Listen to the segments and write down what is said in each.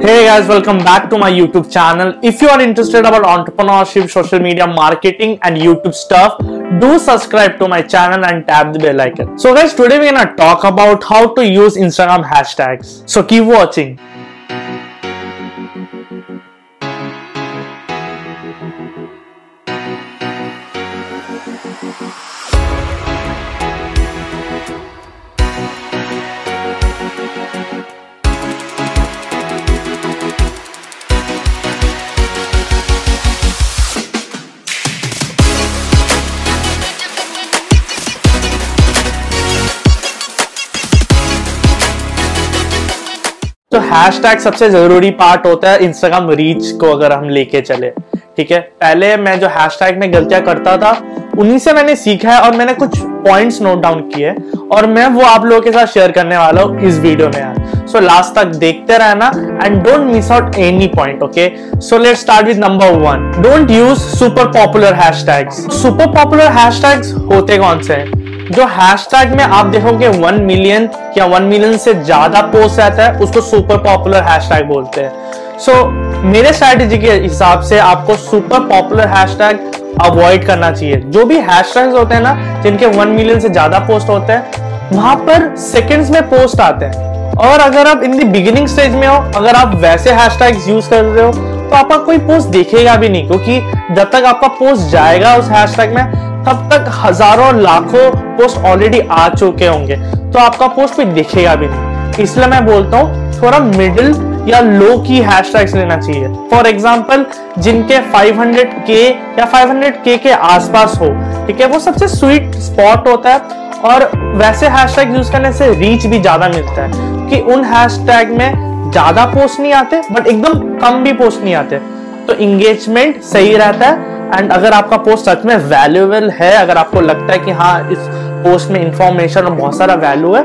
Hey guys, welcome back to my YouTube channel. If you are interested about entrepreneurship, social media marketing and YouTube stuff, do subscribe to my channel and tap the bell icon. So guys, today we're gonna talk about how to use Instagram hashtags. So keep watching. तो hashtag सबसे ज़रूरी part होता है Instagram reach को अगर हम लेके चले, ठीक है? पहले मैं जो हैशटैग में गलतियाँ करता था, उन्हीं से मैंने सीखा है और मैंने कुछ पॉइंट्स नोट डाउन किए और मैं वो आप लोगों के साथ शेयर करने वाला हूँ इस वीडियो में यार। सो लास्ट तक देखते रहना and don't miss out any point okay so let start with number one don't use super popular hashtags super popular hashtags होते कौन से हैं? जो हैशटैग में आप देखोगे वन मिलियन या वन मिलियन से ज़्यादा पोस्ट रहता है उसको सुपर पॉपुलर हैशटैग बोलते हैं। सो so, मेरे स्ट्रैटेजी के हिसाब से आपको सुपर पॉपुलर हैशटैग अवॉइड करना चाहिए। जो भी हैशटैग्स होते हैं ना जिनके वन मिलियन से ज़्यादा पोस्ट होते हैं वहाँ पर सेकंड्स में पोस्ट आते हैं। और अगर आप इन दी बिगिनिंग स्टेज में हो अगर आप वैसे हैशटैग्स यूज़ कर रहे हो तो आपका कोई पोस्ट देखेगा भी नहीं क्योंकि जब तक आपका पोस्ट जाएगा उस हैशटैग में तब तक हज़ारों लाखों पोस्ट ऑलरेडी आ चुके होंगे। तो आपका पोस्ट कोई दिखेगा भी नहीं। इसलिए मैं बोलता हूँ, थोड़ा मिडिल या लो की हैशटैग्स लेना चाहिए। फॉर एग्ज़ाम्पल जिनके 500 के या 500 के के आसपास हो, ठीक है, वो सबसे स्वीट स्पॉट होता है और वैसे हैशटैग यूज़ करने से रीच भी ज़्यादा मिलता है। कि उन हैशटैग में ज़्यादा पोस्ट नहीं आते बट एकदम कम भी पोस्ट नहीं आते। तो इंगेजमेंट सही रहता है एंड अगर आपका पोस्ट सच में वैल्यूएबल है, अगर आपको लगता है कि हाँ इस पोस्ट में इंफॉर्मेशन और बहुत सारा वैल्यू है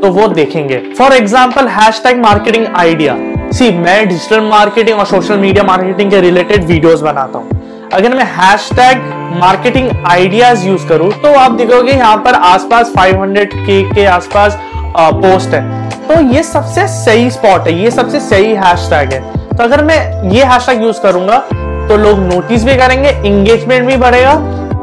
तो वो देखेंगे। For example hash tag marketing idea see मैं डिजिटल मार्केटिंग और सोशल मीडिया मार्केटिंग के रिलेटेड वीडियोस बनाता हूँ। अगर मैं hash tag marketing ideas use करूँ तो आप देखोगे यहाँ पर आसपास 500 के के आसपास पोस्ट है। तो ये सबसे सही स्पॉट है, ये सबसे सही हैश टैग है। तो अगर मैं ये हैश टैग यूज़ करूँगा तो लोग नोटिस भी करेंगे इंगेजमेंट भी बढ़ेगा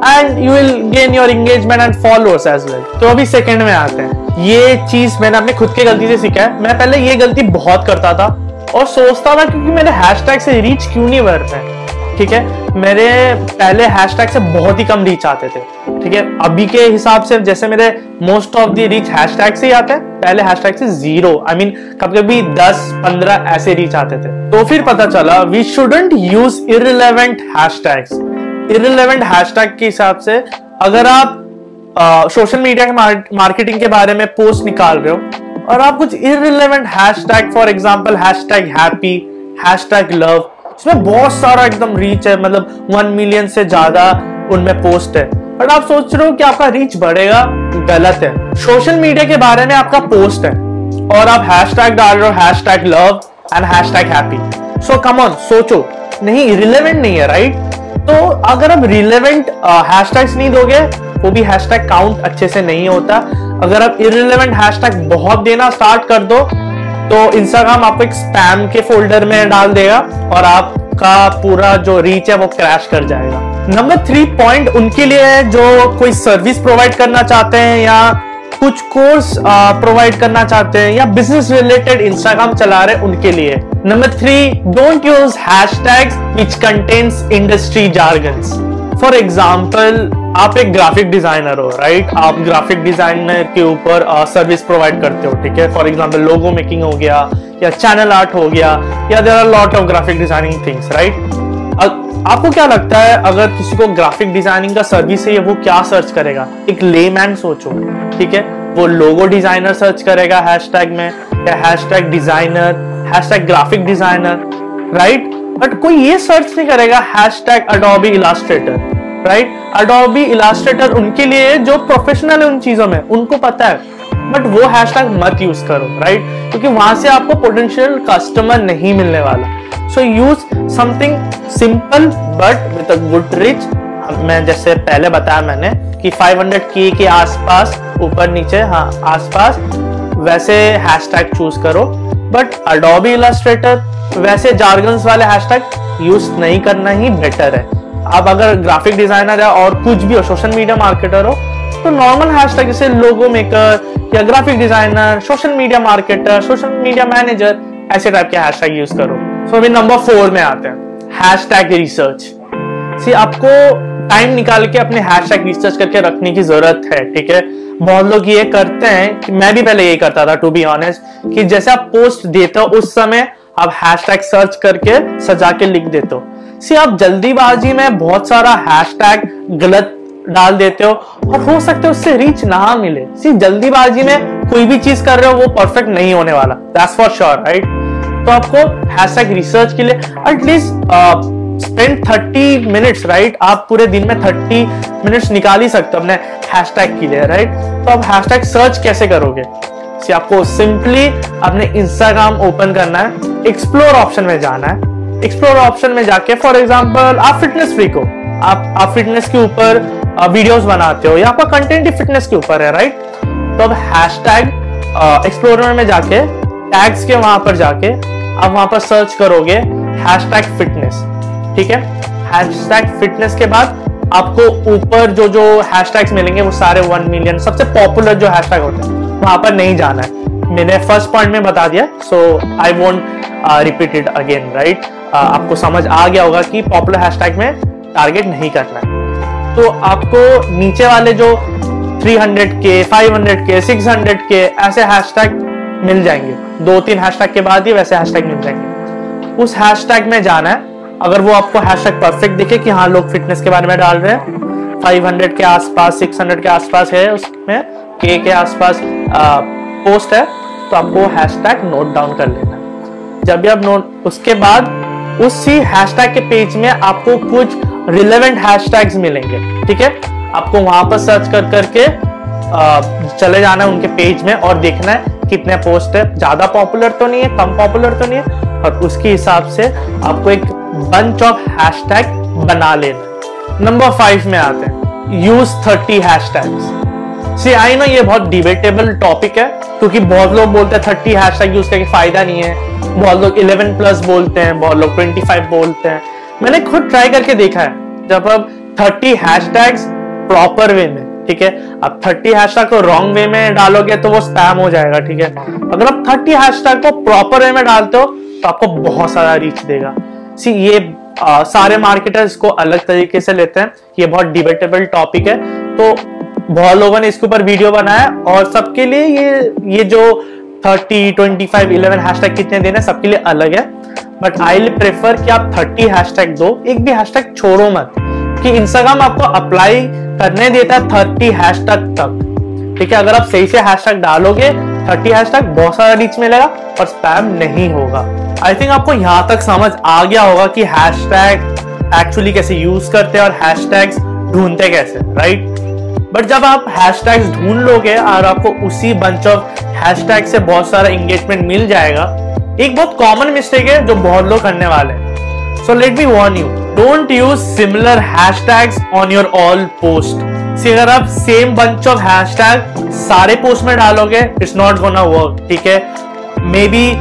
and you will gain your engagement and followers as well तो अभी सेकंड में आते हैं। ये चीज़ मैंने अपने खुद की गलती से सीखा है। मैं पहले ये गलती बहुत करता था और सोचता था क्योंकि मेरे हैशटैग से रीच क्यों नहीं बढ़ रहे ठीक है? मेरे पहले हैशटैग से बहुत ही कम रीच आते थे, ठीक है? अभी के हिसाब से जैसे मेरे most of the reach hashtag से ही आते हैं, पहले हैशटैग से ज़ीरो आई मीन कभी कभी दस, पंद्रह ऐसे रीच आते थे। तो फिर पता चला we shouldn't use irrelevant hashtags irrelevant hashtag के हिसाब से अगर आप सोशल मीडिया के मार्केटिंग के बारे में पोस्ट निकाल रहे हो, और आप कुछ irrelevant hashtag for example hashtag happy hashtag love इसमें बहुत सारा एकदम रीच है मतलब वन मिलियन से ज़्यादा उनमें पोस्ट है। बट आप सोच रहे हो कि आपका रीच बढ़ेगा, गलत है। सोशल मीडिया के बारे में आपका पोस्ट है। और आप हैशटैग डाल रहे हो hashtag love and hashtag happy so come on सोचो। नहीं रिलेवेंट नहीं है राइट तो अगर आप रिलेवेंट हैशटैग्स नहीं दोगे, वो भी हैश टैग काउंट अच्छे से नहीं होता। अगर आप इरिलेवेंट हैश टैग बहुत देना स्टार्ट कर दो तो इंस्टाग्राम आपको एक स्पैम के फोल्डर में डाल देगा और आपका पूरा जो रीच है वो क्रैश कर जाएगा। नंबर थ्री पॉइंट उनके लिए है जो कोई सर्विस प्रोवाइड करना चाहते हैं या कुछ कोर्स प्रोवाइड करना चाहते हैं या बिज़नेस रिलेटेड इंस्टाग्राम चला रहे उनके लिए। Number three don't use hash tags which contains industry jargons for example आप एक ग्राफिक डिज़ाइनर हो राइट right? आप ग्राफिक डिज़ाइनर के ऊपर सर्विस प्रोवाइड करते हो, ठीक है? फॉर एग्ज़ाम्पल लोगो मेकिंग हो गया, या चैनल आर्ट हो गया, या there are lot of graphic designing things right आपको क्या लगता है, अगर किसी को ग्राफिक डिज़ाइनिंग का सर्विस है, वो क्या सर्च करेगा? एक लेमैन सोचो, ठीक है? वो लोगो डिज़ाइनर सर्च करेगा हैशटैग में, या hashtag designer hashtag graphic designer right but कोई ये सर्च नहीं करेगा hashtag Adobe Illustrator right Adobe Illustrator उनके लिए जो प्रोफेशनल है उन चीज़ों में, उनको पता है। बट वो हैशटैग मत यूज़ करो राइट क्योंकि वहाँ से आपको पोटेंशियल कस्टमर नहीं मिलने वाला। So use something simple but with a good reach मैं जैसे पहले बताया मैंने कि 500 के के आसपास, ऊपर नीचे हाँ आसपास, वैसे हैशटैग चूज़ करो। बट अडोबी इलास्ट्रेटर वैसे जार्गन्स वाले हैशटैग यूज़ नहीं करना ही बेटर है। आप अगर ग्राफिक डिज़ाइनर है और कुछ भी हो सोशल मीडिया मार्केटर हो तो नॉर्मल हैशटैग जैसे लोगो मेकर या graphic designer social media marketer social media manager ऐसे टाइप के हैशटैग यूज़ करो। सो अभी नंबर फोर में आते हैं। हैशटैग रिसर्च सी आपको टाइम निकाल के अपने हैशटैग रिसर्च करके रखने की ज़रूरत है, ठीक है? बहुत लोग ये करते हैं कि मैं भी पहले यही करता था टू बी ऑनेस्ट कि जैसे आप पोस्ट देते हो, उस समय आप हैशटैग सर्च करके सजा के लिख देते हो। सी आप जल्दीबाजी में बहुत सारा हैशटैग गलत डाल देते हो और हो सकता है उससे रीच ना मिले। सी, जल्दीबाजी में कोई भी चीज़ कर रहे हो, वो परफेक्ट नहीं होने वाला। दैट्स फॉर श्योर राइट तो आपको हैशटैग रिसर्च के लिए at least spend thirty minutes right आप पूरे दिन में थर्टी मिनट्स निकाल ही सकते हो अपने हैशटैग के लिए राइट तो आप हैशटैग सर्च कैसे करोगे? आपको सिंपली अपने इंस्टाग्राम ओपन करना है एक्सप्लोर ऑप्शन में जाना है। एक्सप्लोर ऑप्शन में जाके फॉर एग्ज़ाम्पल आप फिटनेस फ्रीक हो आप आप फिटनेस के ऊपर वीडियोस बनाते हो, या आपका कंटेंट ही फिटनेस के ऊपर है राइट तो अब हैश टैग एक्सप्लोरर में जाके टैग्स के वहाँ पर जाके, आप वहाँ पर सर्च करोगे हैश टैग फिटनेस ठीक है? हैश टैग फिटनेस के बाद आपको ऊपर जो जो हैशटैग्स मिलेंगे, वो सारे वन मिलियन सबसे पॉपुलर जो हैशटैग होते हैं, वहाँ पर नहीं जाना है। मैंने फ़र्स्ट पॉइंट में बता दिया so I won't repeat it again right आपको समझ आ गया होगा कि पॉपुलर हैशटैग में टारगेट नहीं करना है। तो आपको नीचे वाले जो 300 के 500 के 600 के ऐसे हैशटैग मिल जाएँगे। दो तीन हैशटैग के बाद ही वैसे हैशटैग मिल जाएँगे। उस हैशटैग में जाना है। अगर वो आपको हैशटैग परफेक्ट दिखे कि हाँ लोग फिटनेस के बारे में डाल रहे हैं 500 के आसपास 600 के आसपास है, उसमें के के आसपास पोस्ट है तो आपको हैशटैग नोट डाउन कर लेना। जब भी आप नोट उसके बाद उसी हैशटैग के पेज में आपको कुछ रिलेवेंट हैशटैग्स मिलेंगे, ठीक है? आपको वहाँ पर सर्च कर करके चले जाना है उनके पेज में और देखना है कितने पोस्ट है। ज़्यादा पॉपुलर तो नहीं है, कम पॉपुलर तो नहीं है, और उसके हिसाब से आपको एक बंच ऑफ़ हैशटैग बना लेना। नंबर फाइव में आते हैं use thirty hashtags see I know ये बहुत डिबेटेबल टॉपिक है क्योंकि बहुत लोग बोलते हैं थर्टी हैशटैग यूज़ करके फ़ायदा नहीं है। बहुत लोग इलेवन प्लस बोलते हैं बहुत लोग ट्वेंटी फाइव बोलते हैं। मैंने खुद ट्राई करके देखा है जब आप थर्टी हैशटैग्स प्रॉपर वे में ठीक है? अब थर्टी हैशटैग को रॉन्ग वे में डालोगे तो वो स्पैम हो जाएगा ठीक है? अगर आप थर्टी हैश टैग को प्रॉपर वे में डालते हो तो आपको बहुत सारा रीच देगा। सी ये आ, सारे मार्केटर्स को अलग तरीके से लेते हैं। ये बहुत डिबेटेबल टॉपिक है। तो बहुत लोगों ने इसके ऊपर वीडियो बनाया और सबके लिए ये ये जो thirty, twenty five, eleven hashtag कितने देने सबके लिए अलग है। बट आई प्रेफर कि आप थर्टी हैशटैग दो, एक भी हैशटैग छोड़ो मत कि इंस्टाग्राम आपको अप्लाई करने देता है थर्टी हैशटैग तक। ठीक है, अगर आप सही से हैशटैग डालोगे, थर्टी हैशटैग बहुत सारा रीच मिलेगा और स्पैम नहीं होगा। आई थिंक आपको यहाँ तक समझ आ गया होगा कि हैशटैग एक्चुअली कैसे यूज़ करते हैं और हैशटैग्स ढूंढते कैसे राइट बट जब आप हैशटैग्स ढूंढ लोगे और आपको उसी बंच ऑफ़ हैशटैग से बहुत सारा इंगेजमेंट मिल जाएगा, एक बहुत कॉमन मिस्टेक है जो बहुत लोग करने वाले हैं। So let me warn you don't use similar hashtags on your all post अगर आप सेम बंच ऑफ़ हैशटैग सारे पोस्ट में डालोगे इट्स नॉट गोना वर्क ठीक है? Maybe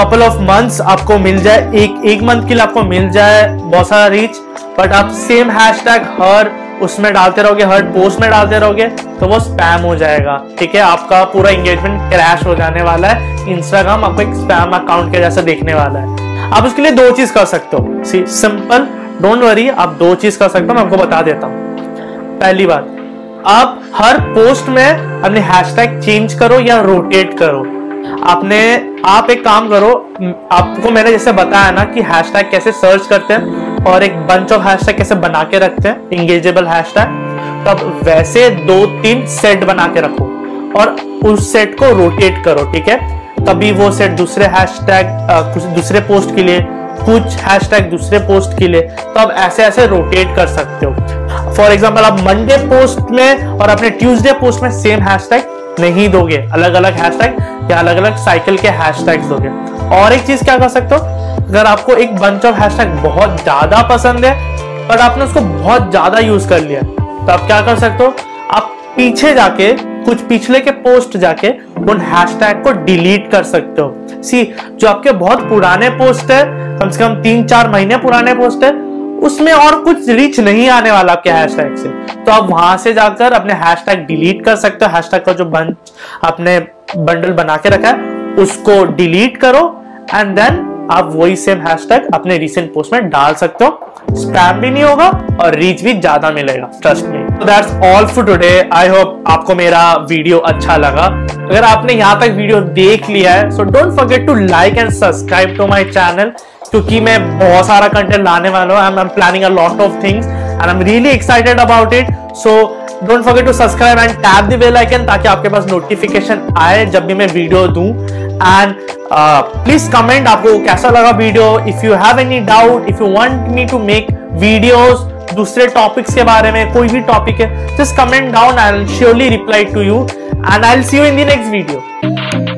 couple of months आपको मिल जाए, एक एक मंथ के लिए आपको मिल जाए, बहुत सारा रीच बट आप सेम हैशटैग हर उसमें डालते रहोगे, हर पोस्ट में डालते रहोगे तो वो स्पैम हो जाएगा। ठीक है? आपका पूरा एंगेजमेंट क्रैश हो जाने वाला है। इंस्टाग्राम आपको एक स्पैम अकाउंट के जैसा देखने वाला है। आप उसके लिए दो चीज़ कर सकते हो। सी सिंपल डोंट वरी आप दो चीज़ कर सकते हो, मैं आपको बता देता हूँ। पहली बात, आप हर पोस्ट में अपने हैशटैग चेंज करो या रोटेट करो। आपने, आप एक काम करो, आपको मैंने जैसे बताया ना कि हैशटैग कैसे सर्च करते हैं और एक बंच ऑफ़ हैशटैग कैसे बना के रखते हैं इंगेजेबल हैशटैग तब वैसे दो तीन सेट बना के रखो और उस सेट को रोटेट करो, ठीक है? कभी वो सेट दूसरे हैशटैग कुछ दूसरे पोस्ट के लिए, कुछ हैशटैग दूसरे पोस्ट के लिए तो आप ऐसे ऐसे रोटेट कर सकते हो। फॉर एग्ज़ाम्पल आप मंडे पोस्ट में और अपने ट्यूसडे पोस्ट में सेम हैशटैग नहीं दोगे अलग अलग हैशटैग या अलग अलग साइकिल के हैशटैग्स दोगे। और एक चीज़ क्या कर सकते हो? अगर आपको एक बंच ऑफ़ हैशटैग बहुत ज़्यादा पसंद है पर आपने उसको बहुत ज़्यादा यूज़ कर लिया तो आप क्या कर सकते हो? आप पीछे जाके, कुछ पिछले के पोस्ट जाके, उन हैशटैग को डिलीट कर सकते हो। सी जो आपके बहुत पुराने पोस्ट है, कम से कम तीन चार महीने पुराने पोस्ट है, उसमें और कुछ रीच नहीं आने वाला आपके हैशटैग से। तो आप वहाँ से जाकर अपने हैशटैग डिलीट कर सकते हो। हैशटैग का जो बंच आपने बंडल बना के रखा है, उसको डिलीट करो एंड देन आप वही सेम हैशटैग अपने रिसेंट पोस्ट में डाल सकते हो। स्पैम भी नहीं होगा और रीच भी ज़्यादा मिलेगा trust me that's all for today I hope आपको मेरा वीडियो अच्छा लगा। अगर आपने यहाँ तक वीडियो देख लिया है so don't forget to like and subscribe to my channel क्योंकि मैं बहुत सारा कंटेंट लाने वाला हूँ। I am planning a lot of things and I am really excited about it so don't forget to subscribe and tap the bell icon ताकि आपके पास notification आए जब भी मैं वीडियो दूँ। एंड प्लीज़ कमेंट आपको कैसा लगा video if you have any doubt if you want me to make videos दूसरे टॉपिक्स के बारे में, कोई भी टॉपिक है just comment down I surely reply to you and I see you in the next video